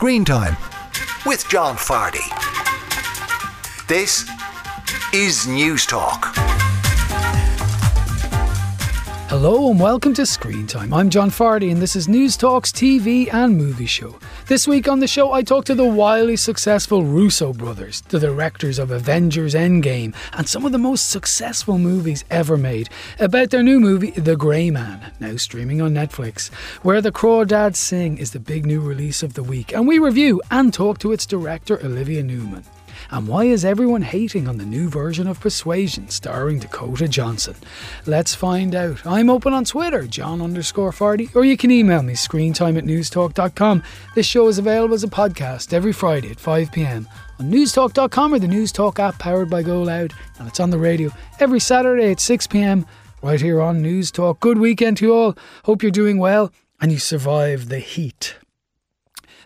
Screen Time with John Fardy. This is Newstalk. Hello and welcome to Screen Time. I'm John Fardy and this is Newstalk's TV and movie show. This week on the show, I talk to the wildly successful Russo brothers, the directors of Avengers Endgame and some of the most successful movies ever made, about their new movie, The Grey Man, now streaming on Netflix. Where the Crawdads Sing is the big new release of the week, and we review and talk to its director, Olivia Newman. And why is everyone hating on the new version of Persuasion starring Dakota Johnson? Let's find out. I'm open on Twitter, John underscore Fardy, or you can email me, screentime at newstalk.com. This show is available as a podcast every Friday at 5pm on newstalk.com or the Newstalk app powered by GoLoud, and it's on the radio every Saturday at 6pm right here on Newstalk. Good weekend to you all. Hope you're doing well and you survive the heat.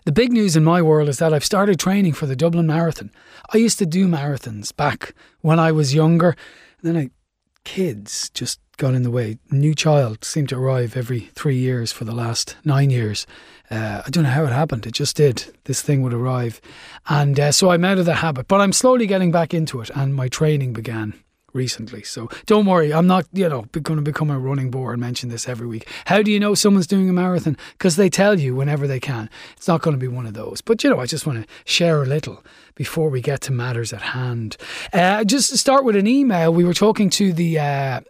The big news in my world is that I've started training for the Dublin Marathon. I used to do marathons back when I was younger. Then I, kids just got in the way. New child seemed to arrive every three years for the last nine years. Uh, I don't know how it happened. It just did. This thing would arrive. And uh, so I'm out of the habit, but I'm slowly getting back into it. And my training began recently. So don't worry, I'm not, you know, going to become a running bore and mention this every week. How do you know someone's doing a marathon? Because they tell you whenever they can. It's not going to be one of those. But, you know, I just want to share a little before we get to matters at hand. Uh, just to start with an email, we were talking to the. Uh,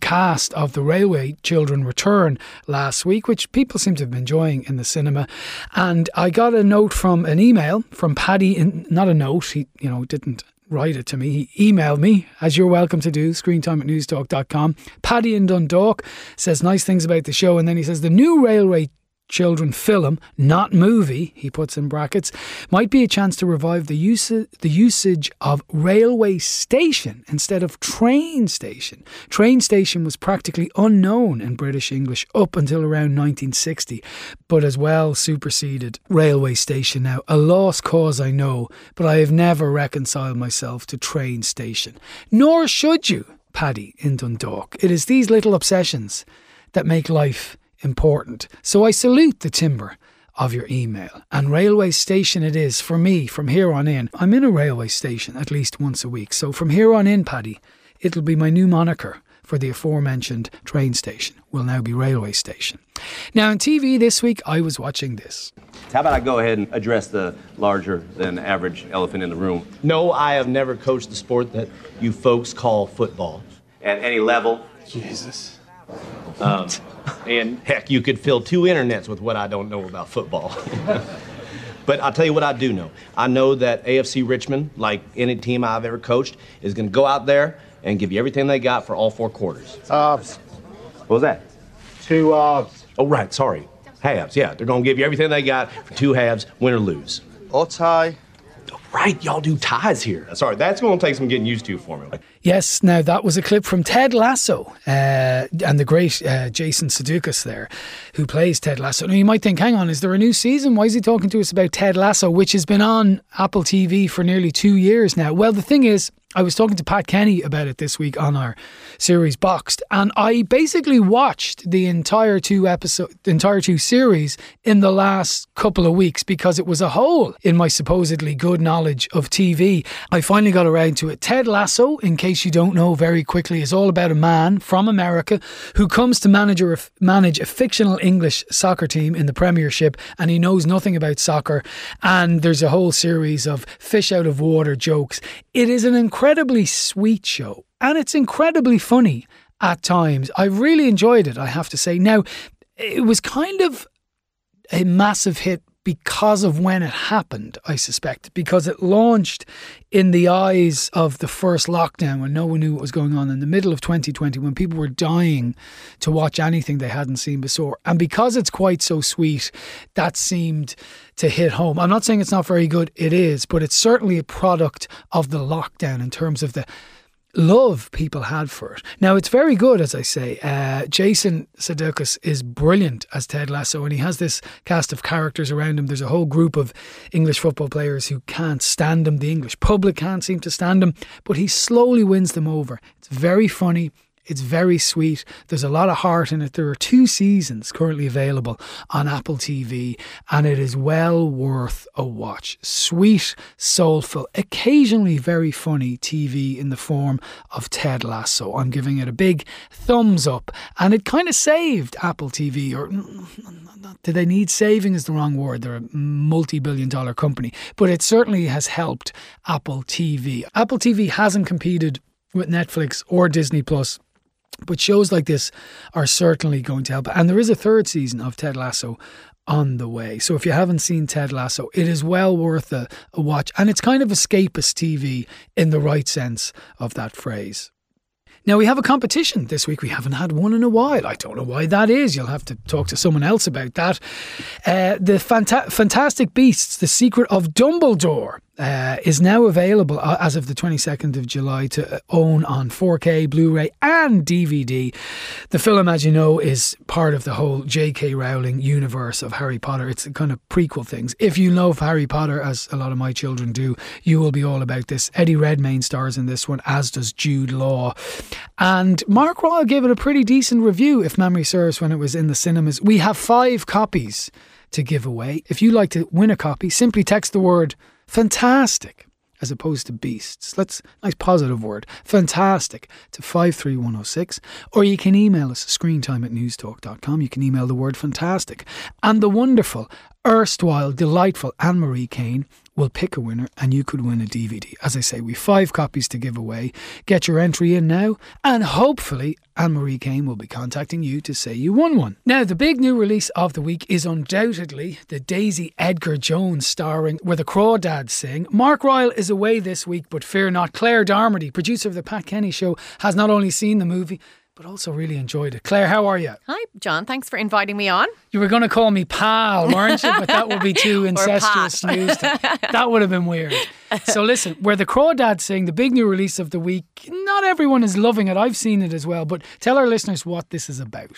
cast of the Railway Children Return last week, which people seem to have been enjoying in the cinema. And I got a note from an email from Paddy, in, not a note, he you know didn't write it to me. He emailed me, as you're welcome to do, screentime at newstalk.com. Paddy in Dundalk says nice things about the show, and then he says the new railway children film, not movie, he puts in brackets, might be a chance to revive the use the usage of railway station instead of train station. Train station was practically unknown in British English up until around 1960, but as well superseded railway station now. A lost cause, I know, but I have never reconciled myself to train station. Nor should you, Paddy in Dundalk. It is these little obsessions that make life important. So I salute the timber of your email. And railway station it is for me from here on in. I'm in a railway station at least once a week. So from here on in, Paddy, it'll be my new moniker for the aforementioned train station. Will now be railway station. Now on TV this week, I was watching this. How about I go ahead and address the larger than average elephant in the room? No, I have never coached the sport that you folks call football. At any level, Jesus. Um, and heck, you could fill two internets with what I don't know about football. but I'll tell you what I do know. I know that AFC Richmond, like any team I've ever coached, is going to go out there and give you everything they got for all four quarters. Halves. What was that? Two halves. Oh, right, sorry. Halves, yeah. They're going to give you everything they got for two halves, win or lose. Or tie. Right, y'all do ties here. Sorry, that's going to take some getting used to for me. Yes, now that was a clip from Ted Lasso uh, and the great uh, Jason Sudeikis there, who plays Ted Lasso. Now you might think, hang on, is there a new season? Why is he talking to us about Ted Lasso, which has been on Apple TV for nearly two years now? Well, the thing is, I was talking to Pat Kenny about it this week on our series Boxed, and I basically watched the entire two episode, entire two series in the last couple of weeks because it was a hole in my supposedly good knowledge of TV. I finally got around to it. Ted Lasso, in case you don't know, very quickly, is all about a man from America who comes to manage a, manage a fictional English soccer team in the Premiership, and he knows nothing about soccer. And there's a whole series of fish out of water jokes. It is an incredible incredibly sweet show and it's incredibly funny at times. I really enjoyed it, I have to say. Now, it was kind of a massive hit because of when it happened, I suspect, because it launched in the eyes of the first lockdown when no one knew what was going on in the middle of 2020 when people were dying to watch anything they hadn't seen before. And because it's quite so sweet, that seemed to hit home. I'm not saying it's not very good, it is, but it's certainly a product of the lockdown in terms of the love people had for it. Now, it's very good, as I say. Uh, Jason Sudeikis is brilliant as Ted Lasso, and he has this cast of characters around him. There's a whole group of English football players who can't stand him. The English public can't seem to stand him, but he slowly wins them over. It's very funny. It's very sweet. There's a lot of heart in it. There are two seasons currently available on Apple TV, and it is well worth a watch. Sweet, soulful, occasionally very funny TV in the form of Ted Lasso. I'm giving it a big thumbs up, and it kind of saved Apple TV, or mm, mm, mm, do they need saving is the wrong word. They're a multi billion dollar company, but it certainly has helped Apple TV. Apple TV hasn't competed with Netflix or Disney Plus but shows like this are certainly going to help. And there is a third season of Ted Lasso on the way. So if you haven't seen Ted Lasso, it is well worth a, a watch. And it's kind of escapist TV in the right sense of that phrase. Now, we have a competition this week. We haven't had one in a while. I don't know why that is. You'll have to talk to someone else about that. Uh, the Fanta- Fantastic Beasts, The Secret of Dumbledore uh, is now available uh, as of the 22nd of July to uh, own on 4K, Blu ray, and DVD. The film, as you know, is part of the whole J.K. Rowling universe of Harry Potter. It's kind of prequel things. If you love Harry Potter, as a lot of my children do, you will be all about this. Eddie Redmayne stars in this one, as does Jude Law. And Mark Ryall gave it a pretty decent review, if memory serves, when it was in the cinemas. We have five copies to give away. If you'd like to win a copy, simply text the word fantastic as opposed to beasts. Let's nice positive word. Fantastic to 53106. Or you can email us screentime at newstalk.com. You can email the word fantastic. And the wonderful, erstwhile, delightful Anne Marie Kane will pick a winner and you could win a DVD. As I say, we've five copies to give away. Get your entry in now, and hopefully, Anne Marie Kane will be contacting you to say you won one. Now, the big new release of the week is undoubtedly the Daisy Edgar Jones starring Where the Crawdads Sing. Mark Ryall is away this week, but fear not. Claire Darmody, producer of The Pat Kenny Show, has not only seen the movie, but also really enjoyed it. Claire, how are you? Hi, John. Thanks for inviting me on. You were going to call me pal, weren't you? But that would be too incestuous news. To, that would have been weird. So listen, where the Crawdads Sing, the big new release of the week, not everyone is loving it. I've seen it as well, but tell our listeners what this is about.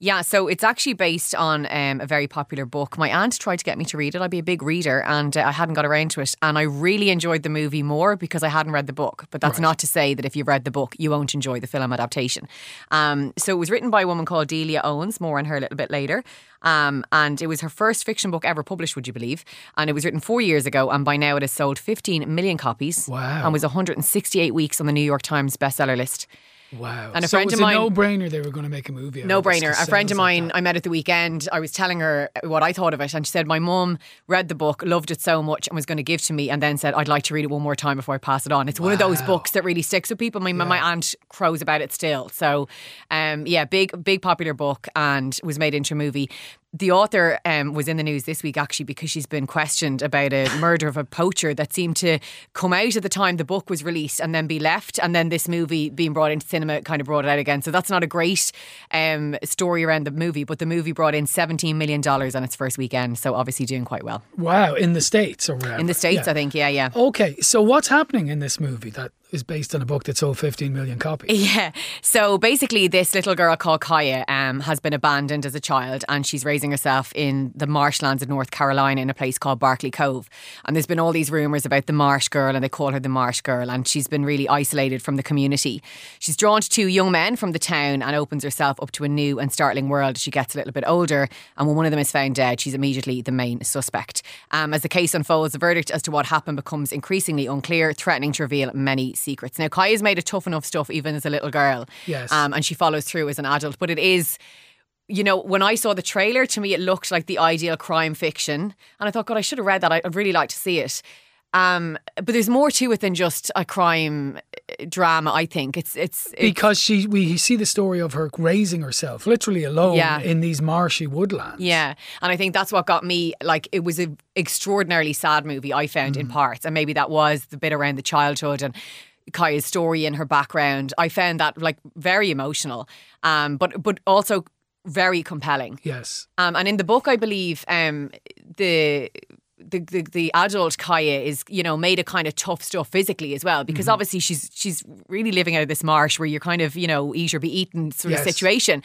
Yeah, so it's actually based on um, a very popular book. My aunt tried to get me to read it. I'd be a big reader, and uh, I hadn't got around to it. And I really enjoyed the movie more because I hadn't read the book. But that's right. not to say that if you've read the book, you won't enjoy the film adaptation. Um, so it was written by a woman called Delia Owens. More on her a little bit later. Um, and it was her first fiction book ever published, would you believe? And it was written four years ago, and by now it has sold 15 million copies. Wow. And was 168 weeks on the New York Times bestseller list. Wow. And a so friend it was of mine. no brainer they were going to make a movie. No brainer. A friend of mine like I met at the weekend, I was telling her what I thought of it. And she said, My mum read the book, loved it so much, and was going to give to me, and then said, I'd like to read it one more time before I pass it on. It's wow. one of those books that really sticks with people. My, yeah. my aunt crows about it still. So, um, yeah, big, big popular book and was made into a movie the author um, was in the news this week actually because she's been questioned about a murder of a poacher that seemed to come out at the time the book was released and then be left, and then this movie being brought into cinema kind of brought it out again. So that's not a great um, story around the movie, but the movie brought in seventeen million dollars on its first weekend, so obviously doing quite well. Wow, in the states or wherever. In the states, yeah. I think. Yeah, yeah. Okay, so what's happening in this movie that is based on a book that sold 15 million copies. Yeah. So basically, this little girl called Kya um, has been abandoned as a child and she's raising herself in the marshlands of North Carolina in a place called Barkley Cove. And there's been all these rumours about the Marsh Girl and they call her the Marsh Girl and she's been really isolated from the community. She's drawn to two young men from the town and opens herself up to a new and startling world as she gets a little bit older. And when one of them is found dead, she's immediately the main suspect. Um, as the case unfolds, the verdict as to what happened becomes increasingly unclear, threatening to reveal many secrets. Now, Kya's made a tough enough stuff even as a little girl. Yes. Um, and she follows through as an adult. But it is you know, when I saw the trailer, to me it looked like the ideal crime fiction. And I thought, God, I should have read that. I'd really like to see it. Um, but there's more to it than just a crime uh, drama. I think it's it's, it's because she we see the story of her raising herself literally alone yeah. in these marshy woodlands. Yeah, and I think that's what got me. Like it was an extraordinarily sad movie. I found mm. in parts, and maybe that was the bit around the childhood and Kya's story and her background. I found that like very emotional, um, but but also very compelling. Yes. Um, and in the book, I believe um, the the, the, the adult Kya is you know made a kind of tough stuff physically as well because mm-hmm. obviously she's she's really living out of this marsh where you're kind of you know eat or be eaten sort yes. of situation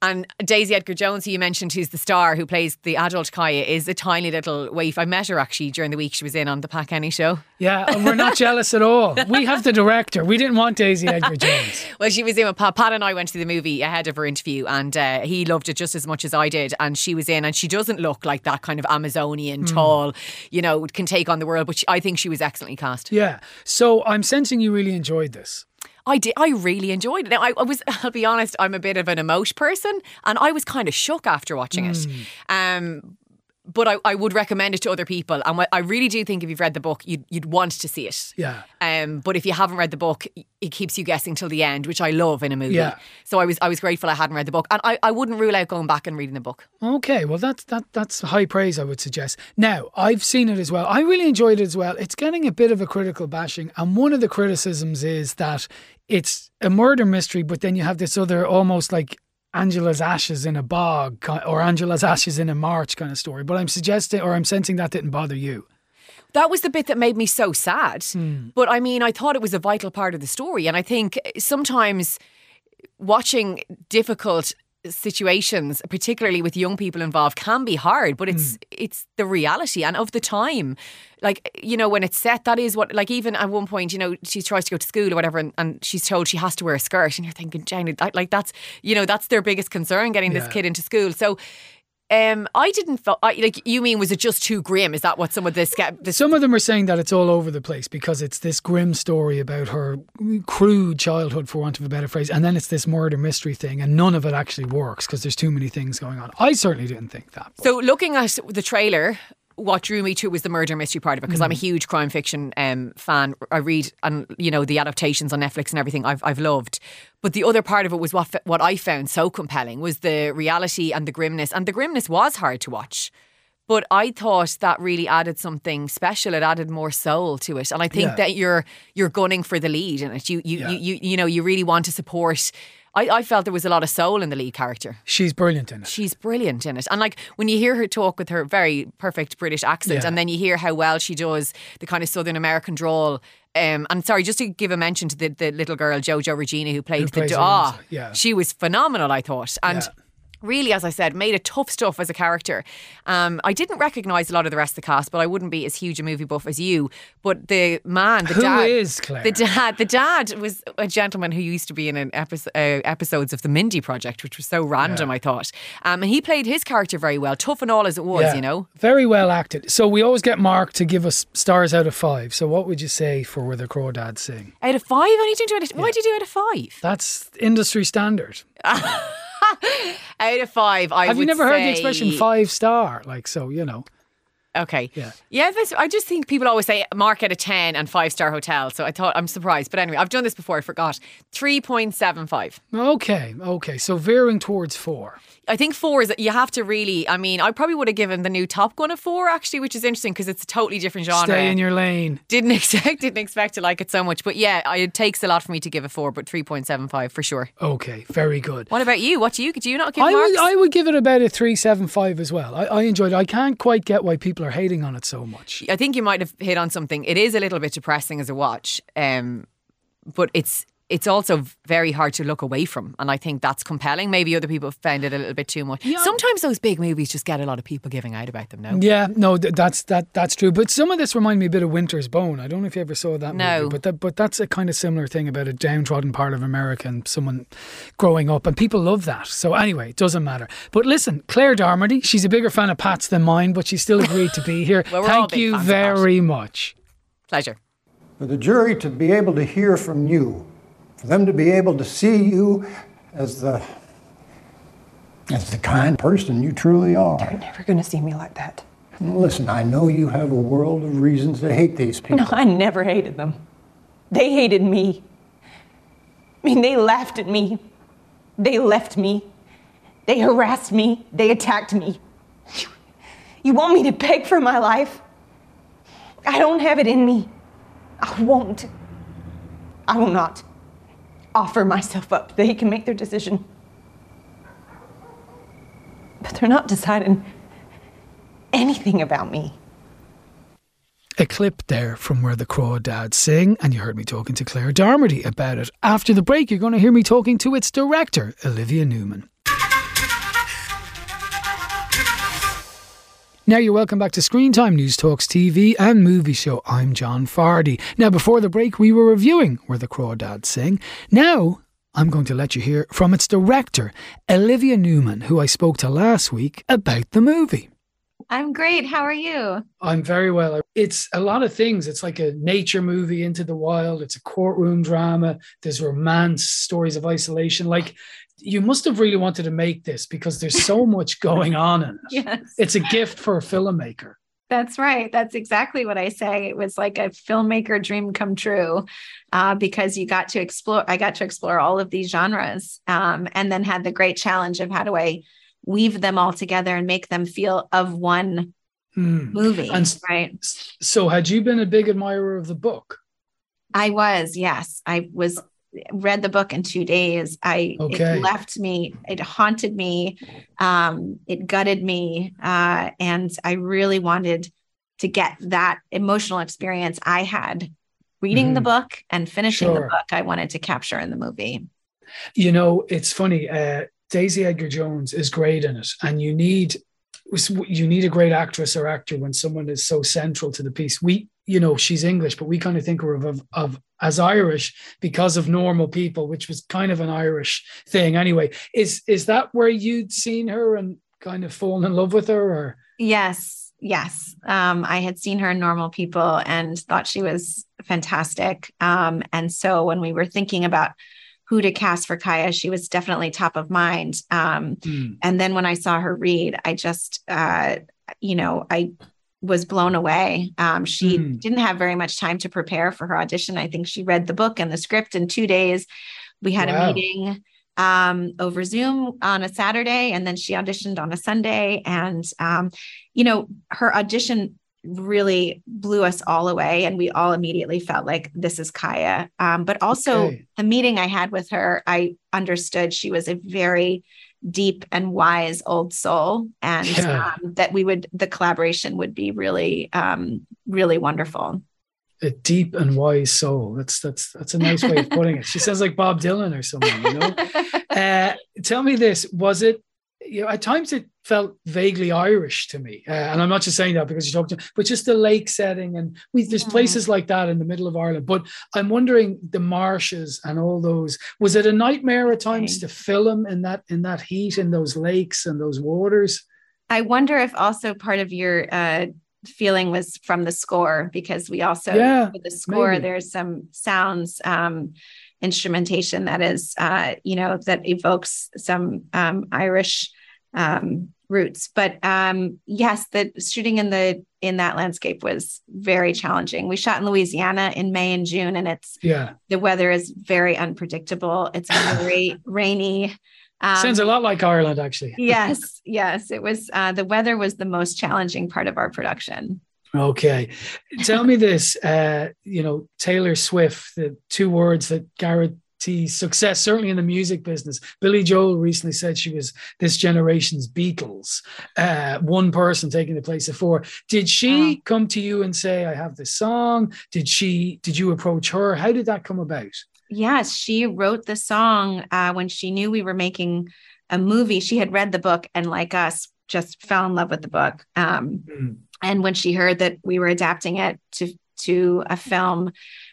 And Daisy Edgar Jones, who you mentioned, who's the star who plays the adult Kya, is a tiny little waif. I met her actually during the week she was in on the Pat Kenny show. Yeah, and we're not jealous at all. We have the director. We didn't want Daisy Edgar Jones. Well, she was in with Pat. Pat and I went to the movie ahead of her interview, and uh, he loved it just as much as I did. And she was in, and she doesn't look like that kind of Amazonian, tall, you know, can take on the world. But she, I think she was excellently cast. Yeah. So I'm sensing you really enjoyed this. I did. I really enjoyed it. Now, I, I was. I'll be honest. I'm a bit of an emotion person, and I was kind of shook after watching it. Um, but I, I would recommend it to other people, and I really do think if you've read the book, you'd you'd want to see it. Yeah. Um, but if you haven't read the book, it keeps you guessing till the end, which I love in a movie. Yeah. So I was I was grateful I hadn't read the book, and I, I wouldn't rule out going back and reading the book. Okay, well that's that that's high praise I would suggest. Now, I've seen it as well. I really enjoyed it as well. It's getting a bit of a critical bashing, and one of the criticisms is that it's a murder mystery, but then you have this other almost like Angela's ashes in a bog or Angela's ashes in a march kind of story. But I'm suggesting or I'm sensing that didn't bother you. That was the bit that made me so sad. Hmm. But I mean, I thought it was a vital part of the story. And I think sometimes watching difficult situations, particularly with young people involved, can be hard, but it's Hmm. it's the reality and of the time. Like, you know, when it's set, that is what like even at one point, you know, she tries to go to school or whatever and, and she's told she has to wear a skirt and you're thinking, Jane, that- like that's you know, that's their biggest concern getting this kid into school. So um, I didn't feel I, like you mean was it just too grim? Is that what some of this get this Some of them are saying that it's all over the place because it's this grim story about her crude childhood, for want of a better phrase, and then it's this murder mystery thing, and none of it actually works because there's too many things going on. I certainly didn't think that. but- So looking at the trailer, what drew me to it was the murder mystery part of it because I'm a huge crime fiction um, fan. I read and you know the adaptations on Netflix and everything I've I've loved. But the other part of it was what what I found so compelling was the reality and the grimness, and the grimness was hard to watch. But I thought that really added something special. It added more soul to it, and I think Yeah. that you're you're gunning for the lead in it. You you, Yeah. you you you know you really want to support. I, I felt there was a lot of soul in the lead character. She's brilliant in it. She's brilliant in it. And like when you hear her talk with her very perfect British accent, Yeah. and then you hear how well she does the kind of Southern American drawl. Um, and sorry, just to give a mention to the, the little girl Jojo Regina who played Who the plays do- ah, yeah. she was phenomenal. I thought, and Yeah. Really, as I said, made a tough stuff as a character. Um, I didn't recognise a lot of the rest of the cast, but I wouldn't be as huge a movie buff as you. But the man, the Who dad, is Claire? the dad, the dad was a gentleman who used to be in an episode, uh, episodes of the Mindy Project, which was so random. I thought, um, and he played his character very well, tough and all as it was, Yeah. you know. Very well acted. So we always get Mark to give us stars out of five. So what would you say for Where the Crawdads Sing? Out of five, and he didn't do it. Why did you do out of five? That's industry standard. Out of five, I Have you never heard the expression five star? Like, so, you know. Okay. Yeah. Yeah, this, I just think people always say mark at a 10 and five star hotel. So I thought, I'm surprised. But anyway, I've done this before. I forgot. 3.75. Okay, okay. So veering towards four. I think four is, you have to really, I mean, I probably would have given the new Top Gun a four actually, which is interesting because it's a totally different genre. Stay in your lane. didn't expect, didn't expect to like it so much. But yeah, I, it takes a lot for me to give a four, but 3.75 for sure. Okay, very good. What about you? What do you, do you not give I marks? would, I would give it about a 375 as well. I, I enjoyed it. I can't quite get why people are hating on it so much. I think you might have hit on something. It is a little bit depressing as a watch, um, but it's it's also very hard to look away from, and I think that's compelling. Maybe other people found it a little bit too much. Sometimes those big movies just get a lot of people giving out about them. No, Yeah, no, th- that's that that's true. But some of this remind me a bit of Winter's Bone. I don't know if you ever saw that No. movie, but that, but that's a kind of similar thing about a downtrodden part of America and someone growing up, and people love that. So anyway, it doesn't matter. But listen, Claire Darmody, she's a bigger fan of Pat's than mine, but she still agreed to be here. Well, Thank you fans of Pat. very much. pleasure. For the jury to be able to hear from you, for them to be able to see you as the as the kind person you truly are. They're never gonna see me like that. Listen, I know you have a world of reasons to hate these people. No, I never hated them. They hated me. I mean, they laughed at me. They left me. They harassed me. They attacked me. You want me to beg for my life? I don't have it in me. I won't. I will not offer myself up. They can make their decision. But they're not deciding anything about me. A clip there from where the Crawdads sing, and you heard me talking to Claire Darmody about it. After the break, you're going to hear me talking to its director, Olivia Newman. Now you're welcome back to Screen Time Newstalk's TV and Movie Show. I'm John Fardy. Now before the break we were reviewing Where the Crawdads Sing. Now I'm going to let you hear from its director, Olivia Newman, who I spoke to last week about the movie. I'm great. How are you? I'm very well. It's a lot of things. It's like a nature movie into the wild. It's a courtroom drama. There's romance, stories of isolation. Like you must have really wanted to make this because there's so much going on in it. Yes. It's a gift for a filmmaker. That's right. That's exactly what I say. It was like a filmmaker dream come true uh, because you got to explore, I got to explore all of these genres um, and then had the great challenge of how do I weave them all together and make them feel of one mm. movie. And right. So, had you been a big admirer of the book? I was, yes. I was read the book in two days. I okay. it left me, it haunted me, um, it gutted me, uh, and I really wanted to get that emotional experience I had reading mm. the mm-hmm. book and finishing sure. the book. I wanted to capture in the movie. You know, it's funny. Uh, Daisy Edgar Jones is great in it, and you need you need a great actress or actor when someone is so central to the piece. We, you know, she's English, but we kind of think of, of, of as Irish because of normal people, which was kind of an Irish thing anyway. Is is that where you'd seen her and kind of fallen in love with her or yes yes um, i had seen her in normal people and thought she was fantastic um, and so when we were thinking about who to cast for Kya. She was definitely top of mind. Um, mm. And then when I saw her read, I just, uh, you know, I was blown away. Um, she mm. didn't have very much time to prepare for her audition. I think she read the book and the script in two days. We had wow. a meeting um, over Zoom on a Saturday, and then she auditioned on a Sunday. And, um, you know, her audition really blew us all away and we all immediately felt like this is Kya. Um, but also okay. the meeting i had with her i understood she was a very deep and wise old soul and yeah. um, that we would the collaboration would be really um, really wonderful. A deep and wise soul. That's that's that's a nice way of putting it. She sounds like bob dylan or something you know? Uh, tell me this. Was it you know, at times it felt vaguely Irish to me, uh, and I'm not just saying that because you talked to, but just the lake setting, and we there's yeah. places like that in the middle of Ireland. But I'm wondering the marshes and all those. Was it a nightmare at times okay. to film in that in that heat in those lakes and those waters? I wonder if also part of your uh, feeling was from the score because we also yeah, the score maybe. there's some sounds. Um, instrumentation that is uh, you know that evokes some um, irish um, roots. But um, yes, the shooting in the in that landscape was very challenging. We shot in Louisiana in May and June, and it's yeah the weather is very unpredictable. It's very rainy. Um, Sounds a lot like Ireland, actually. yes, yes, it was. Uh, the weather was the most challenging part of our production. Okay, tell me this. Uh, you know, Taylor Swift, the two words that Garrett success, certainly in the music business. Billy Joel recently said she was this generation's Beatles, uh, one person taking the place of four. Did she uh-huh. come to you and say, I have this song? Did she, did you approach her? How did that come about? Yes, she wrote the song uh, when she knew we were making a movie. She had read the book and, like us, just fell in love with the book. Um, mm. And when she heard that we were adapting it to to a film,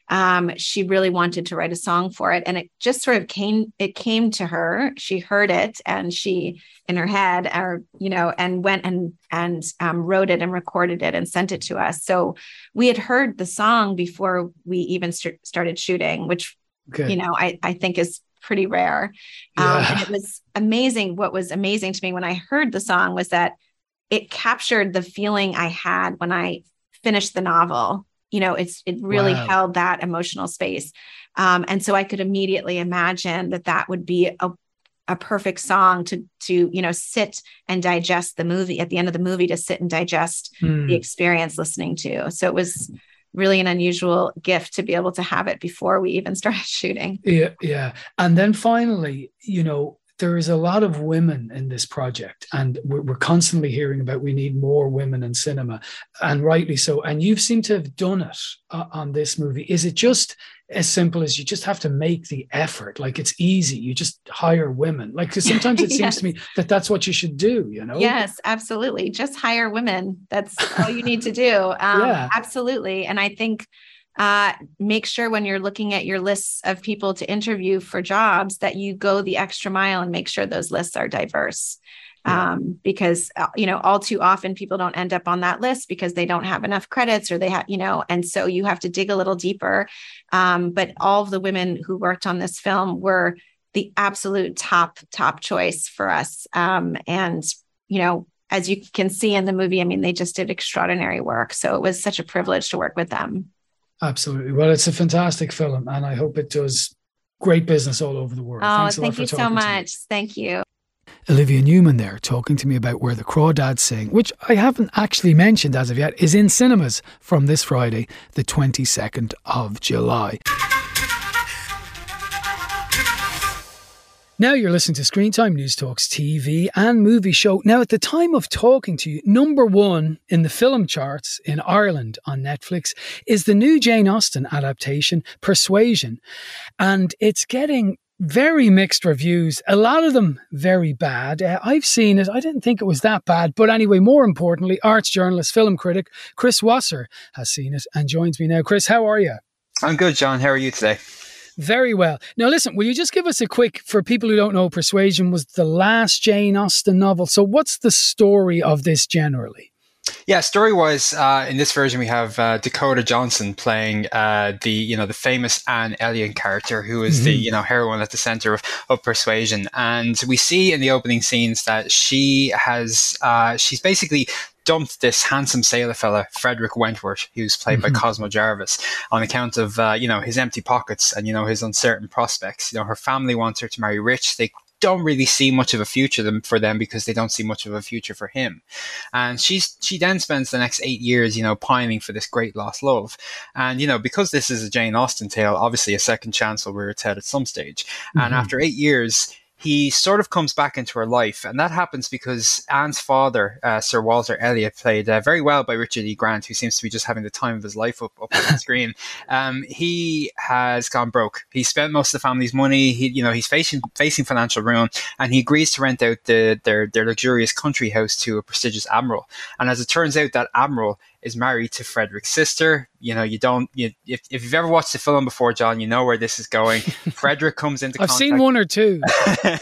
um, she really wanted to write a song for it. And it just sort of came it came to her. She heard it and she in her head or you know and went and and um, wrote it and recorded it and sent it to us. So we had heard the song before we even st- started shooting which okay. you know I, I think is pretty rare. Um, yeah. and it was amazing. What was amazing to me when i heard the song was that it captured the feeling i had when i finished the novel you know it's it really wow. held that emotional space um, and so i could immediately imagine that that would be a, a perfect song to to you know sit and digest the movie at the end of the movie to sit and digest mm. the experience listening to so it was really an unusual gift to be able to have it before we even started shooting yeah yeah and then finally you know there is a lot of women in this project, and we're, we're, constantly hearing about we need more women in cinema, and rightly so. And you seem to have done it uh, on this movie. Is it just as simple as you just have to make the effort? Like it's easy. You just hire women. Like because sometimes it yes. seems to me that that's what you should do. You know? Yes, absolutely. Just hire women. That's all you need to do. Um, yeah. Absolutely. And I think uh, make sure when you're looking at your lists of people to interview for jobs that you go the extra mile and make sure those lists are diverse. Yeah. Um, because uh, you know all too often people don't end up on that list because they don't have enough credits or they have you know and so you have to dig a little deeper um, but all of the women who worked on this film were the absolute top top choice for us um, and you know as you can see in the movie i mean they just did extraordinary work so it was such a privilege to work with them Absolutely. Well, it's a fantastic film, and I hope it does great business all over the world. Oh, thank you so much. Thank you. Olivia Newman there talking to me about Where the Crawdads Sing, which I haven't actually mentioned as of yet, is in cinemas from this Friday, the 22nd of July. Now you're listening to Screen Time Newstalk's TV and movie show. Now, at the time of talking to you, number one in the film charts in Ireland on Netflix is the new Jane Austen adaptation, Persuasion. And it's getting very mixed reviews, a lot of them very bad. Uh, I've seen it, I didn't think it was that bad. But anyway, more importantly, arts journalist, film critic Chris Wasser has seen it and joins me now. Chris, how are you? I'm good, John. How are you today? Very well. Now, listen, will you just give us a quick, for people who don't know, Persuasion was the last Jane Austen novel. So, what's the story of this generally? Yeah, story wise, uh, in this version we have uh, Dakota Johnson playing uh, the you know the famous Anne Elliot character, who is mm-hmm. the you know heroine at the center of, of Persuasion, and we see in the opening scenes that she has uh, she's basically dumped this handsome sailor fella, Frederick Wentworth, who's played mm-hmm. by Cosmo Jarvis, on account of uh, you know his empty pockets and you know his uncertain prospects. You know, her family wants her to marry rich. They don't really see much of a future for them because they don't see much of a future for him. And she's she then spends the next eight years, you know, pining for this great lost love. And you know, because this is a Jane Austen tale, obviously a second chance will rear its head at some stage. Mm-hmm. And after eight years, he sort of comes back into her life. And that happens because Anne's father, uh, Sir Walter Elliot, played uh, very well by Richard E. Grant, who seems to be just having the time of his life up, up on the screen. Um, he has gone broke. He spent most of the family's money. He, you know, he's facing facing financial ruin, and he agrees to rent out the, their their luxurious country house to a prestigious admiral. And as it turns out, that admiral is married to Frederick's sister. You know, you don't. You, if, if you've ever watched the film before, John, you know where this is going. Frederick comes into. I've contact. seen one or two.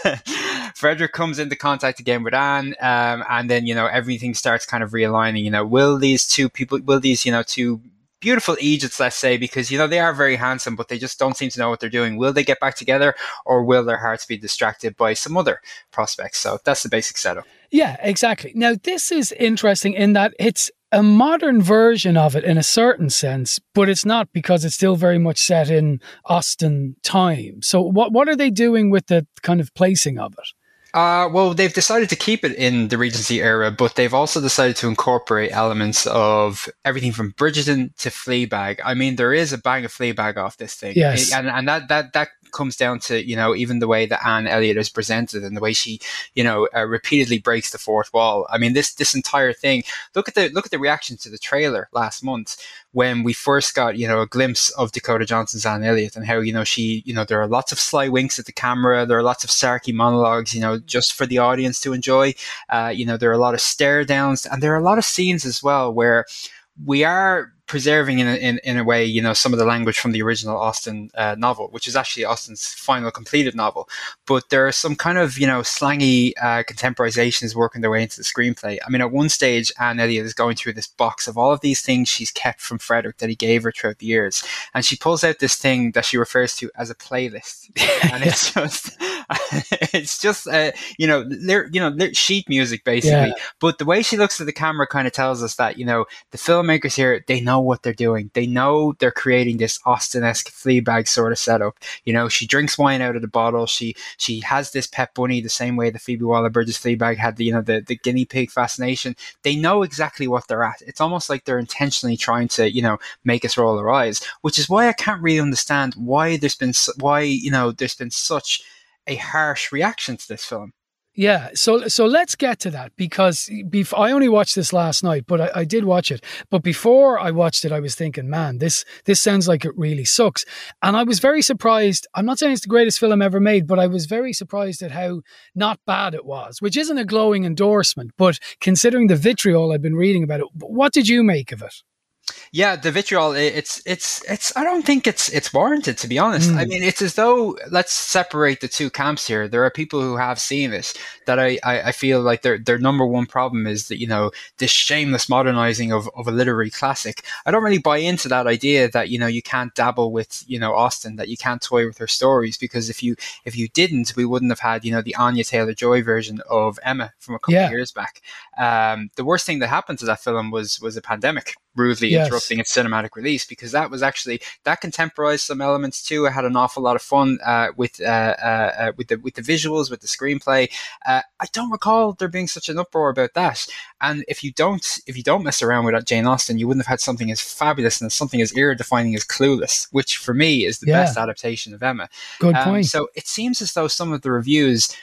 Frederick comes into contact again with Anne, um, and then you know everything starts kind of realigning. You know, will these two people, will these you know two beautiful Egypts, let's say, because you know they are very handsome, but they just don't seem to know what they're doing. Will they get back together, or will their hearts be distracted by some other prospects? So that's the basic setup. Yeah, exactly. Now this is interesting in that it's a modern version of it in a certain sense, but it's not because it's still very much set in Austen time. So, what what are they doing with the kind of placing of it? Uh, well, they've decided to keep it in the Regency era, but they've also decided to incorporate elements of everything from Bridgerton to Fleabag. I mean, there is a bang of Fleabag off this thing, yes, and and that that that comes down to you know even the way that Anne Elliot is presented and the way she you know uh, repeatedly breaks the fourth wall. I mean, this this entire thing. Look at the look at the reaction to the trailer last month when we first got you know a glimpse of Dakota Johnson's Anne Elliot and how you know she you know there are lots of sly winks at the camera. There are lots of sarky monologues, you know, just for the audience to enjoy. Uh, you know, there are a lot of stare downs and there are a lot of scenes as well where we are preserving in a, in, in a way, you know, some of the language from the original Austen uh, novel, which is actually Austen's final completed novel. But there are some kind of, you know, slangy uh, contemporizations working their way into the screenplay. I mean, at one stage, Anne Elliot is going through this box of all of these things she's kept from Frederick that he gave her throughout the years. And she pulls out this thing that she refers to as a playlist. and it's just, it's just, uh, you know, you know, sheet music basically. Yeah. But the way she looks at the camera kind of tells us that, you know, the filmmakers here, they know what they're doing. They know they're creating this Austen-esque Fleabag sort of setup. You know, she drinks wine out of the bottle. She she has this pet bunny the same way the Phoebe Waller-Bridge's Fleabag had the you know the, the guinea pig fascination. They know exactly what they're at. It's almost like they're intentionally trying to you know make us roll our eyes, which is why I can't really understand why there's been why you know there's been such a harsh reaction to this film. Yeah, so so let's get to that because bef- I only watched this last night, but I, I, did watch it. But before I watched it, I was thinking, man, this this sounds like it really sucks, and I was very surprised. I'm not saying it's the greatest film ever made, but I was very surprised at how not bad it was, which isn't a glowing endorsement. But considering the vitriol I've been reading about it, what did you make of it? Yeah, the vitriol. It's it's it's. I don't think it's it's warranted to be honest. Mm. I hmm. mean, it's as though let's separate the two camps here. There are people who have seen this that I, I, I feel like their their number one problem is that you know this shameless modernizing of, of a literary classic. I don't really buy into that idea that you know you can't dabble with you know Austen, that you can't toy with her stories because if you if you didn't, we wouldn't have had you know the Anya Taylor Joy version of Emma from a couple yeah. of years back. Um, the worst thing that happened to that film was was a pandemic rudely yes. interrupting its cinematic release because that was actually that contemporized some elements too. I had an awful lot of fun uh, with uh, uh, uh with the with the visuals, with the screenplay. Uh, I don't recall there being such an uproar about that. And if you don't if you don't mess around with that Jane Austen, you wouldn't have had something as fabulous and something as era defining as Clueless, which for me is the yeah. best adaptation of Emma. Good um, point. So it seems as though some of the reviews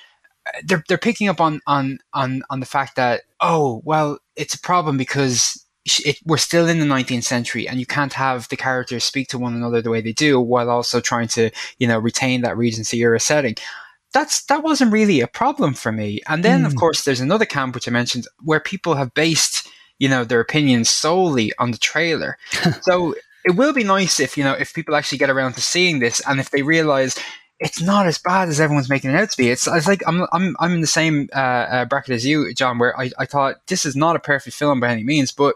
they're they're picking up on on on on the fact that oh well it's a problem because it, we're still in the 19th century and you can't have the characters speak to one another the way they do while also trying to you know retain that regency era setting that's that wasn't really a problem for me and then mm. of hmm. course there's another camp which i mentioned where people have based you know their opinions solely on the trailer so it will be nice if you know if people actually get around to seeing this and if they realize it's not as bad as everyone's making it out to be. It's, it's like I'm I'm I'm in the same uh, uh, bracket as you, John, where I, I thought this is not a perfect film by any means, but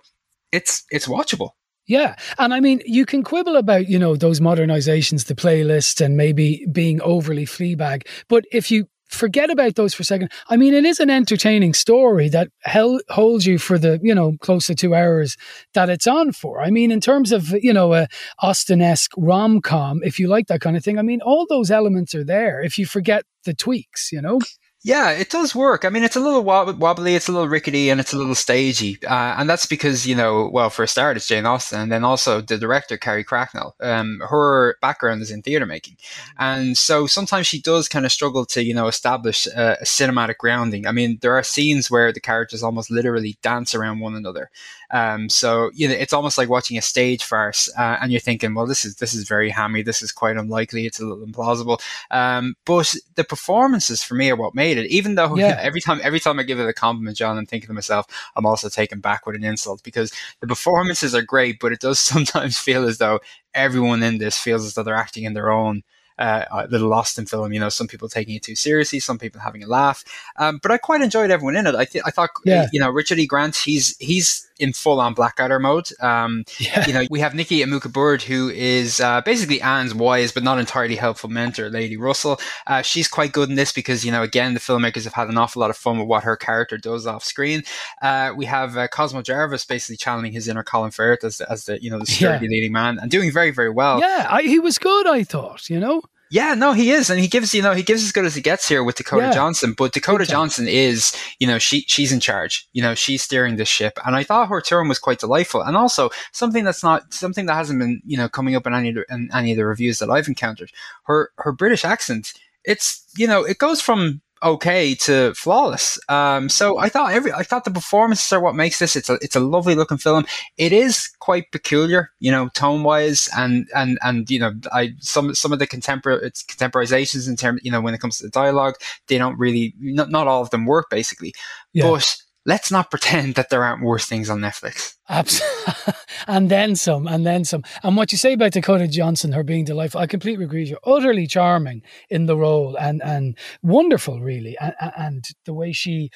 it's it's watchable. Yeah. And I mean, you can quibble about, you know, those modernizations, the playlist, and maybe being overly Fleabag. But if you forget about those for a second, I mean, it is an entertaining story that held, holds you for the, you know, close to two hours that it's on for. I mean, in terms of, you know, a Austen esque rom com, if you like that kind of thing, I mean, all those elements are there if you forget the tweaks, you know? Yeah, it does work. I mean, it's a little wobbly, it's a little rickety, and it's a little stagey. Uh, and that's because, you know, well, for a start, it's Jane Austen, and then also the director, Carrie Cracknell. Um, her background is in theatre making. And so sometimes she does kind of struggle to, you know, establish a cinematic grounding. I mean, there are scenes where the characters almost literally dance around one another. Um, so you know, it's almost like watching a stage farce, uh, and you're thinking, well, this is this is very hammy. This is quite unlikely. It's a little implausible. Um, but the performances for me are what made it. Even though yeah. every time every time I give it a compliment, John, I'm thinking to myself, I'm also taken back with an insult because the performances are great, but it does sometimes feel as though everyone in this feels as though they're acting in their own uh, a little lost in film. You know, some people taking it too seriously, some people having a laugh. Um, but I quite enjoyed everyone in it. I, th- I thought, yeah. you know, Richard E. Grant, he's he's in full on Blackadder mode. Um, yeah. You know, we have Nikki Amuka Bird, who is uh, basically Anne's wise but not entirely helpful mentor, Lady Russell. Uh, she's quite good in this because, you know, again, the filmmakers have had an awful lot of fun with what her character does off screen. Uh, we have uh, Cosmo Jarvis basically channeling his inner Colin Firth as, as the, you know, the sturdy yeah. leading man and doing very, very well. Yeah, I, he was good, I thought, you know? Yeah, no, he is, and he gives you know he gives as good as he gets here with Dakota yeah. Johnson. But Dakota Johnson is you know she she's in charge. You know she's steering the ship, and I thought her turn was quite delightful, and also something that's not something that hasn't been you know coming up in any in any of the reviews that I've encountered. Her her British accent, it's you know it goes from okay to flawless. Um, so I thought every I thought the performances are what makes this. It's a it's a lovely looking film. It is quite peculiar, you know, tone wise, and and and you know, I some some of the contemporary it's contemporizations in terms, you know, when it comes to the dialogue, they don't really not not all of them work basically, yeah. but let's not pretend that there aren't worse things on Netflix. Absolutely. and then some, and then some. And what you say about Dakota Johnson, her being delightful, I completely agree. You're utterly charming in the role and, and wonderful, really. And, and the way she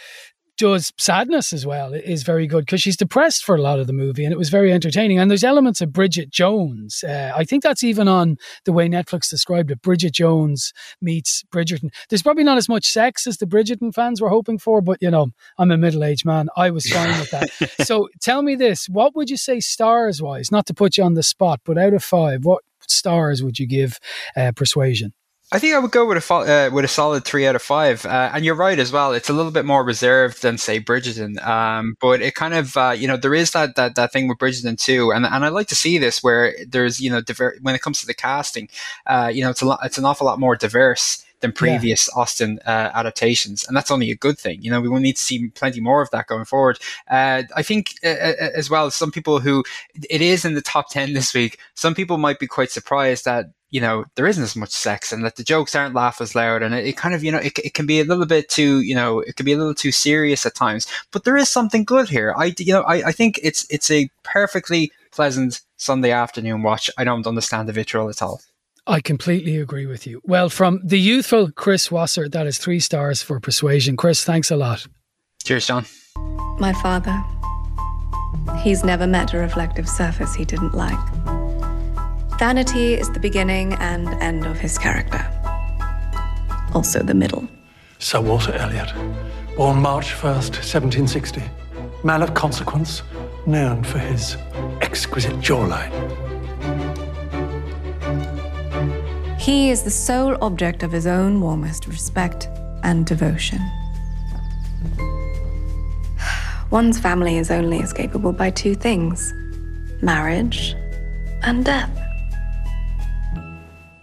does sadness as well is very good because she's depressed for a lot of the movie and it was very entertaining. And there's elements of Bridget Jones. Uh, I think that's even on the way Netflix described it. Bridget Jones meets Bridgerton. There's probably not as much sex as the Bridgerton fans were hoping for, but you know, I'm a middle aged man. I was fine with that. so tell me this what would you say stars wise, not to put you on the spot, but out of five, what stars would you give uh, Persuasion? I think I would go with a uh, with a solid three out of five. Uh, and you're right as well. It's a little bit more reserved than say Bridgerton, um, but it kind of uh, you know there is that, that that thing with Bridgerton too. And and I like to see this where there's you know diver- when it comes to the casting, uh, you know it's a lot, it's an awful lot more diverse than previous yeah. Austen uh, adaptations, and that's only a good thing. You know, we will need to see plenty more of that going forward. Uh, I think uh, uh, as well, some people who it is in the top ten this week, some people might be quite surprised that you know there isn't as much sex and that the jokes aren't laugh as loud and it, it, kind of you know it, it can be a little bit too you know it can be a little too serious at times but there is something good here i you know i, I think it's it's a perfectly pleasant sunday afternoon watch i don't understand the vitriol at all I completely agree with you. Well, from the youthful Chris Wasser, that is three stars for persuasion. Chris, thanks a lot. Cheers, John. My father. He's never met a reflective surface he didn't like. Vanity is the beginning and end of his character. Also the middle. Sir Walter Elliot, born March 1st, 1760. Man of consequence, known for his exquisite jawline. He is the sole object of his own warmest respect and devotion. One's family is only escapable by two things marriage and death.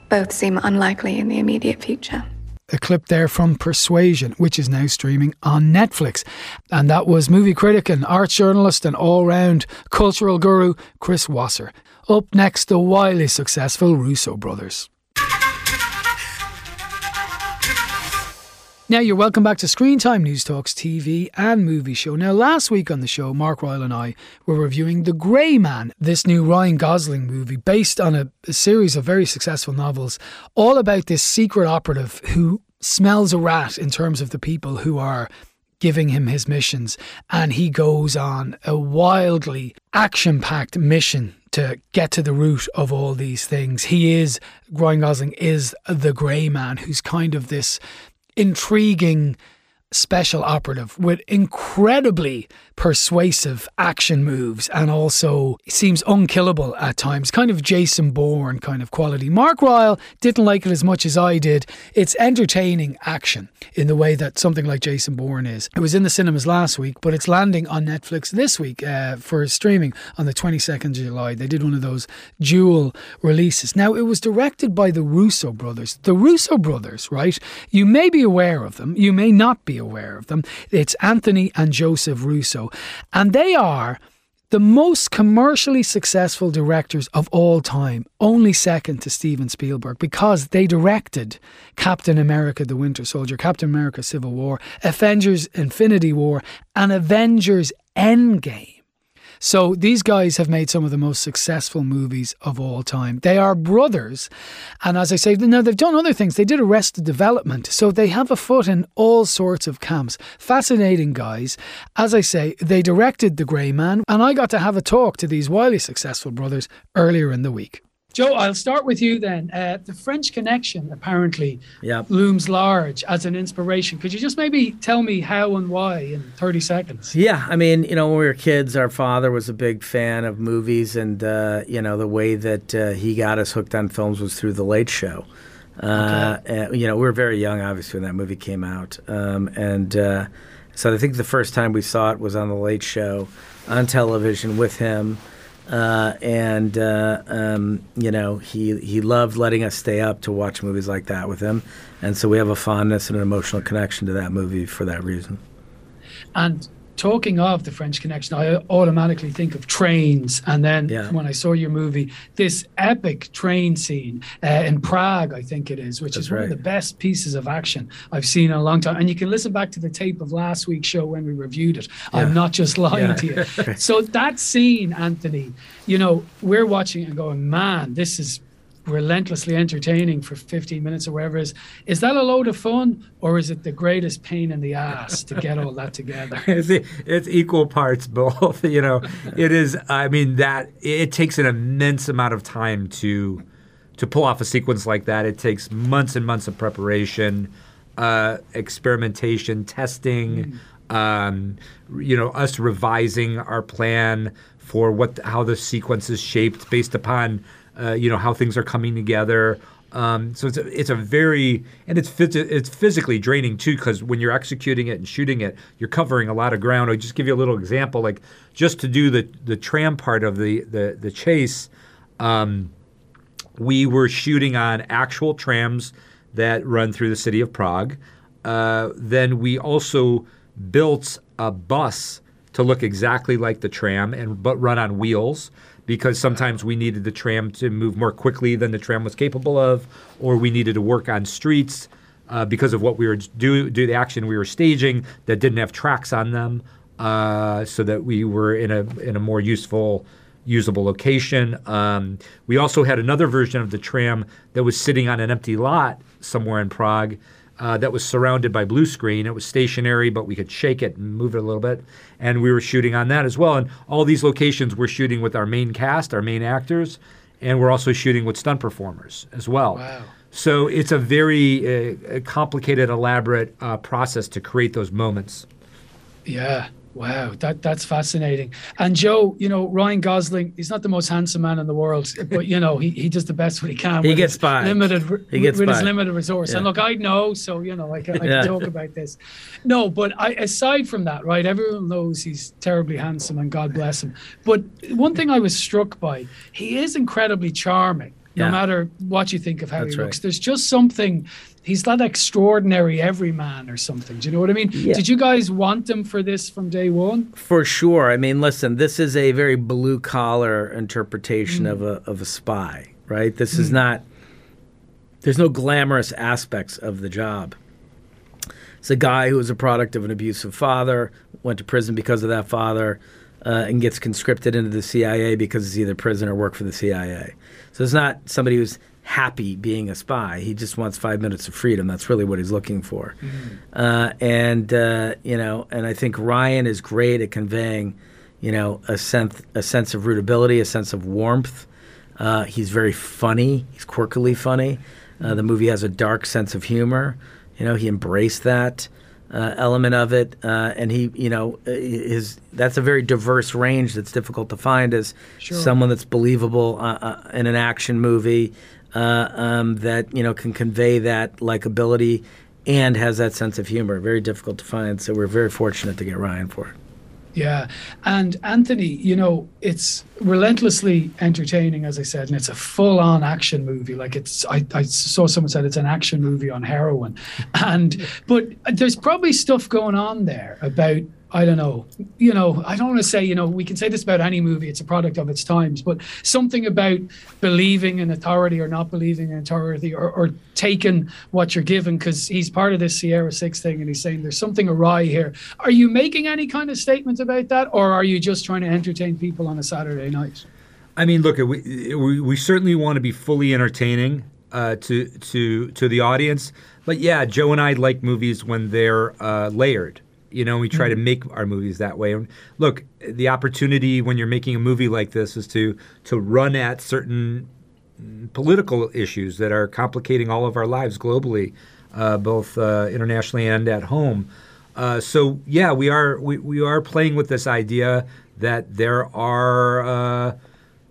Both seem unlikely in the immediate future. A clip there from Persuasion, which is now streaming on Netflix. And that was movie critic and art journalist and all round cultural guru Chris Wasser. Up next, the wildly successful Russo brothers. Now, you're welcome back to Screen Time Newstalk's TV and movie show. Now, last week on the show, Mark Ryle and I were reviewing The Grey Man, this new Ryan Gosling movie based on a, a series of very successful novels, all about this secret operative who smells a rat in terms of the people who are giving him his missions. And he goes on a wildly action packed mission to get to the root of all these things. He is, Ryan Gosling is the grey man who's kind of this intriguing special operative with incredibly persuasive action moves and also seems unkillable at times, kind of Jason Bourne kind of quality. Mark Ryle didn't like it as much as I did. It's entertaining action in the way that something like Jason Bourne is. It was in the cinemas last week, but it's landing on Netflix this week uh, for streaming on the 22nd of July. They did one of those dual releases. Now, it was directed by the Russo brothers. The Russo brothers, right? You may be aware of them, you may not be aware of them. It's Anthony and Joseph Russo and they are the most commercially successful directors of all time, only second to Steven Spielberg, because they directed Captain America the Winter Soldier, Captain America Civil War, Avengers Infinity War, and Avengers Endgame. So these guys have made some of the most successful movies of all time. They are brothers. And as I say, now they've done other things. They did Arrested Development. So they have a foot in all sorts of camps. Fascinating guys. As I say, they directed The Grey Man. And I got to have a talk to these wildly successful brothers earlier in the week. Joe, I'll start with you then. Uh, the French Connection apparently yep. looms large as an inspiration. Could you just maybe tell me how and why in 30 seconds? Yeah, I mean, you know, when we were kids, our father was a big fan of movies, and, uh, you know, the way that uh, he got us hooked on films was through The Late Show. Uh, okay. you know, we were very young, obviously, when that movie came out. Um, and uh, so I think the first time we saw it was on The Late Show on television with him. Uh, and uh, um, you know he he loved letting us stay up to watch movies like that with him, and so we have a fondness and an emotional connection to that movie for that reason. And talking of the French Connection, I automatically think of trains. And then yeah. when I saw your movie, this epic train scene uh, in Prague, I think it is, which That's is one right. of the best pieces of action I've seen in a long time. And you can listen back to the tape of last week's show when we reviewed it. Yeah. I'm not just lying yeah. to you. so that scene, Anthony, you know, we're watching and going, man, this is relentlessly entertaining for 15 minutes or whatever is. Is that a load of fun or is it the greatest pain in the ass to get all that together? It's, it's equal parts both you know. It is i mean that it takes an immense amount of time to to pull off a sequence like that. It takes months and months of preparation uh, experimentation testing mm. um, you know us revising our plan for what how the sequence is shaped based upon uh, you know how things are coming together. Um, so it's a, it's a very and it's it's physically draining too because when you're executing it and shooting it, you're covering a lot of ground. I'll just give you a little example, like just to do the the tram part of the the the chase, um, we were shooting on actual trams that run through the city of Prague. Uh, then we also built a bus to look exactly like the tram and but run on wheels because sometimes we needed the tram to move more quickly than the tram was capable of, or we needed to work on streets uh, because of what we were do do the action we were staging that didn't have tracks on them, uh, so that we were in a in a more useful usable location. Um, we also had another version of the tram that was sitting on an empty lot somewhere in Prague. Uh, that was surrounded by blue screen. It was stationary, but we could shake it and move it a little bit. And we were shooting on that as well. And all these locations we're shooting with our main cast, our main actors, and we're also shooting with stunt performers as well. Wow. So it's a very uh, complicated, elaborate uh, process to create those moments. Yeah. Wow, that that's fascinating. And Joe, you know, Ryan Gosling, he's not the most handsome man in the world, but you know, he, he does the best what he can. He with gets by. Limited, He gets with his limited resource. Yeah. And look, I know, so you know, I can, I Yeah. can talk about this. No, but I, aside from that, right? Everyone knows he's terribly handsome, and God bless him. But one thing I was struck by, he is incredibly charming. No Yeah. matter what you think of how That's he looks, right. there's just something. He's that extraordinary everyman or something. Do you know what I mean? Yeah. Did you guys want him for this from day one? For sure. I mean, listen, this is a very blue collar interpretation of a of a spy, right? This is Mm. not. There's no glamorous aspects of the job. It's a guy who was a product of an abusive father, went to prison because of that father, uh, and gets conscripted into the CIA because he's either prison or work for the CIA. So it's not somebody who's happy being a spy. He just wants five minutes of freedom. That's really what he's looking for. Uh, and uh, you know, and I think Ryan is great at conveying, you know, a sense a sense of rootability, a sense of warmth. Uh, he's very funny. He's quirkily funny. Uh, the movie has a dark sense of humor. You know, he embraced that uh, element of it, uh, and he, you know, is that's a very diverse range that's difficult to find as Sure. someone that's believable uh, uh, in an action movie uh, um, that you know can convey that likability and has that sense of humor. Very difficult to find. So we're very fortunate to get Ryan for. Yeah. And Anthony, you know, it's relentlessly entertaining, as I said, and it's a full on action movie. Like it's, I, I saw someone said it's an action movie on heroin. And, but there's probably stuff going on there about, I don't know, you know, I don't want to say, you know, we can say this about any movie, it's a product of its times, but something about believing in authority or not believing in authority or, or taking what you're given because he's part of this Sierra Six thing and he's saying there's something awry here. Are you making any kind of statement about that or are you just trying to entertain people on a Saturday night? I mean, look, we we, we certainly want to be fully entertaining uh, to to to the audience, but yeah, Joe and I like movies when they're uh, layered. You know, we try to make our movies that way. And look, the opportunity when you're making a movie like this is to to run at certain political issues that are complicating all of our lives globally, uh, both uh, internationally and at home. Uh, so yeah, we are we, we are playing with this idea that there are uh,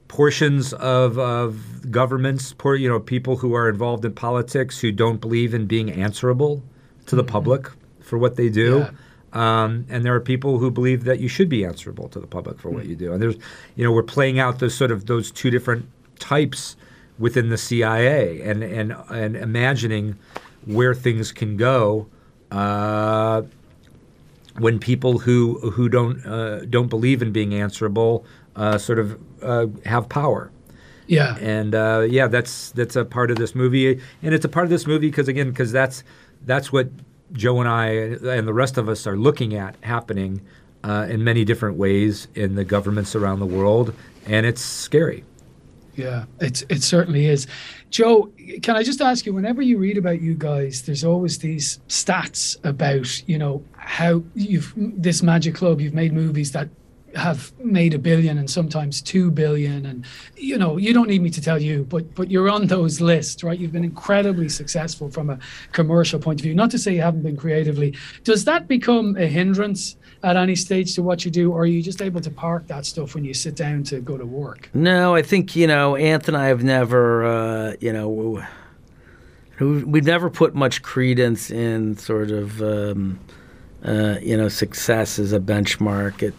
portions of, of governments, poor, you know, people who are involved in politics who don't believe in being answerable to the public for what they do. Um, and there are people who believe that you should be answerable to the public for what you do. And there's, you know, we're playing out those sort of those two different types within the CIA and and and imagining where things can go uh, when people who who don't uh, don't believe in being answerable uh, sort of uh, have power. Yeah. And uh, yeah, that's that's a part of this movie, and it's a part of this movie because again, because that's that's what Joe and I and the rest of us are looking at happening uh, in many different ways in the governments around the world, and it's scary. Yeah, it's it certainly is. Joe, can I just ask you? Whenever you read about you guys, there's always these stats about you know how you've this Magic Club. You've made movies that have made a billion and sometimes two billion, and you know you don't need me to tell you, but but you're on those lists, right? You've been incredibly successful from a commercial point of view. Not to say you haven't been creatively. Does that become a hindrance at any stage to what you do, or are you just able to park that stuff when you sit down to go to work? No, I think you know, anthony and I have never, uh, you know, we- we've never put much credence in sort of, um, uh, you know, success as a benchmark. It,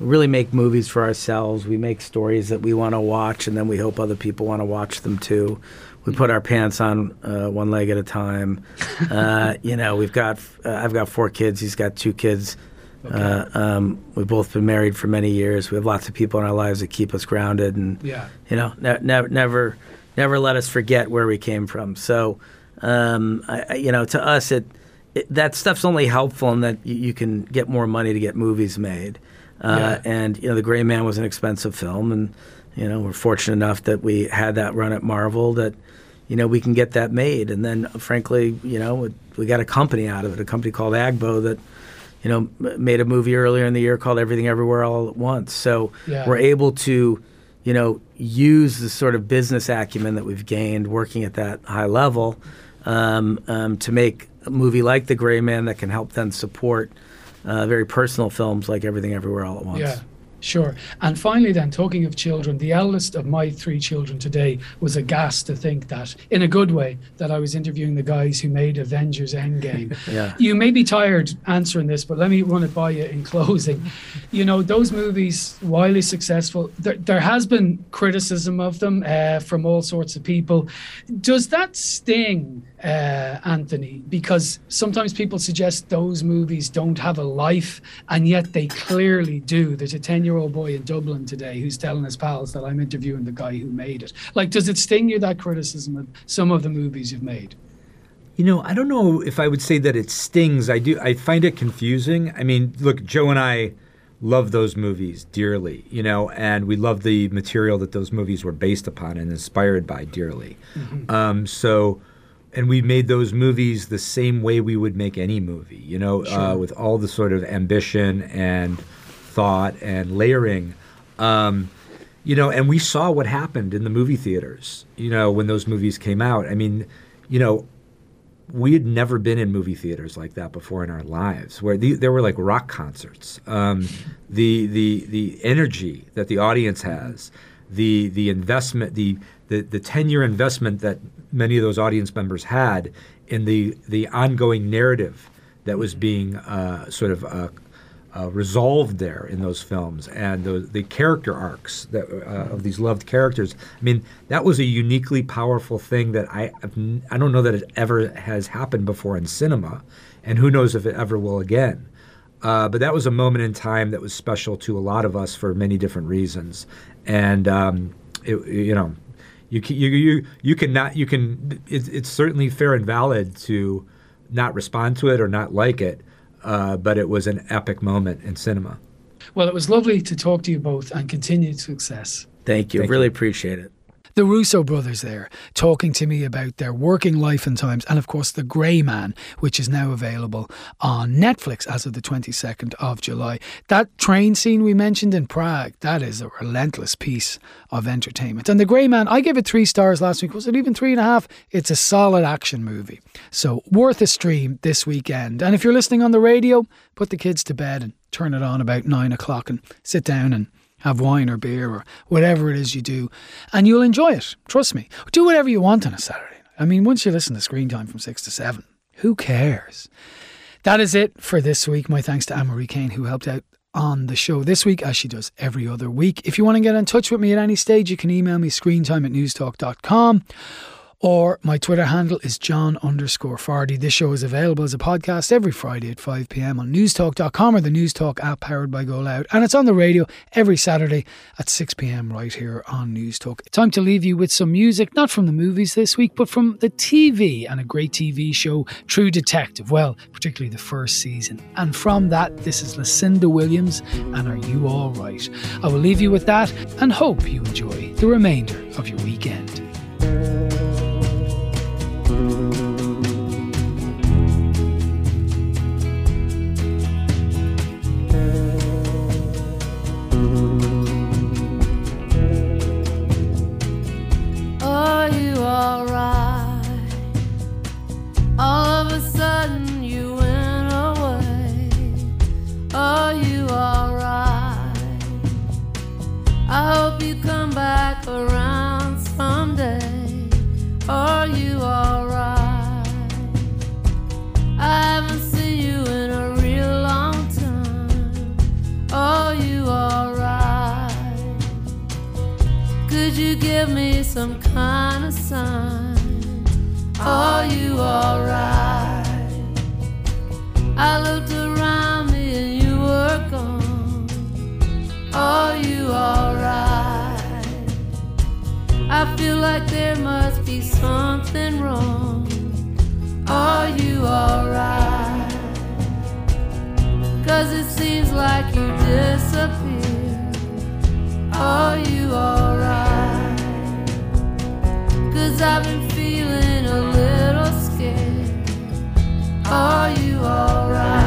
really make movies for ourselves. We make stories that we want to watch, and then we hope other people want to watch them too. We put our pants on uh, one leg at a time. Uh, you know, we've got uh, I've got four kids. He's got two kids. Uh, um, we've both been married for many years. We have lots of people in our lives that keep us grounded, and Yeah. you know, ne- never, never, never let us forget where we came from. So, um, I, I- you know, to us, it, it that stuff's only helpful in that you, you can get more money to get movies made. Uh, And you know, The Gray Man was an expensive film, and you know, we're fortunate enough that we had that run at Marvel that. You know, we can get that made, and then, frankly, you know, we got a company out of it, a company called Agbo that, you know, m- made a movie earlier in the year called Everything Everywhere All at Once. So Yeah. we're able to, you know, use the sort of business acumen that we've gained working at that high level um, um, to make a movie like The Gray Man that can help then support uh, very personal films like Everything Everywhere All at Once. Yeah, sure. And finally, then, talking of children, the eldest of my three children today was aghast to think that, in a good way, that I was interviewing the guys who made Avengers Endgame. Yeah. You may be tired answering this, but let me run it by you in closing. You know, those movies, wildly successful, there, there has been criticism of them uh, from all sorts of people. Does that sting, uh, Anthony? Because sometimes people suggest those movies don't have a life, and yet they clearly do. There's a 10 year old boy in Dublin today who's telling his pals that I'm interviewing the guy who made it. Like, does it sting you, that criticism of some of the movies you've made? You know, I don't know if I would say that it stings. I do. I find it confusing. I mean, look, Joe and I love those movies dearly, you know, and we love the material that those movies were based upon and inspired by dearly. Um, so, and we made those movies the same way we would make any movie, you know, uh, with all the sort of ambition and thought and layering. Um, you know, and we saw what happened in the movie theaters, you know, when those movies came out. I mean, you know, we had never been in movie theaters like that before in our lives, where the, there were like rock concerts. Um, the the the energy that the audience has, the the investment, the the the ten year investment that many of those audience members had in the the ongoing narrative that was being uh, sort of uh, uh, resolved there in those films and the, the character arcs that, uh, of these loved characters. I mean, that was a uniquely powerful thing that I I don't know that it ever has happened before in cinema, and who knows if it ever will again. Uh, but that was a moment in time that was special to a lot of us for many different reasons, and um, it, you know, you can, you you you can not you can it's, it's certainly fair and valid to not respond to it or not like it, uh, but it was an epic moment in cinema. Well, it was lovely to talk to you both and continued success. Thank you. Thank really you. appreciate it. The Russo brothers there talking to me about their working life and times, and of course, The Grey Man, which is now available on Netflix as of the 22nd of July. That train scene we mentioned in Prague, that is a relentless piece of entertainment. And The Grey Man, I gave it three stars last week. Was it even three and a half? It's a solid action movie. So, worth a stream this weekend. And if you're listening on the radio, put the kids to bed and turn it on about nine o'clock and sit down and have wine or beer or whatever it is you do, and you'll enjoy it. Trust me. Do whatever you want on a Saturday. I mean, once you listen to screen time from six to seven, who cares? That is it for this week. My thanks to Anne Marie Kane, who helped out on the show this week, as she does every other week. If you want to get in touch with me at any stage, you can email me screentime at newstalk.com or my Twitter handle is John underscore Fardy. This show is available as a podcast every Friday at 5 p.m. on newstalk.com or the Newstalk app powered by GoLoud. And it's on the radio every Saturday at 6 p.m. right here on Newstalk. Time to leave you with some music, not from the movies this week, but from the TV and a great TV show, True Detective. Well, particularly the first season. And from that, this is Lucinda Williams and Are You All Right? I will leave you with that and hope you enjoy the remainder of your weekend. You all right? All of a sudden you went away. Are you all right? I hope you come back around someday. Are you alright? give me some kind of sign. Are you alright? I looked around me and you were gone. Are you alright? I feel like there must be something wrong. Are you alright? Cause it seems like you disappeared. Are you alright? Cause I've been feeling a little scared. Are you alright?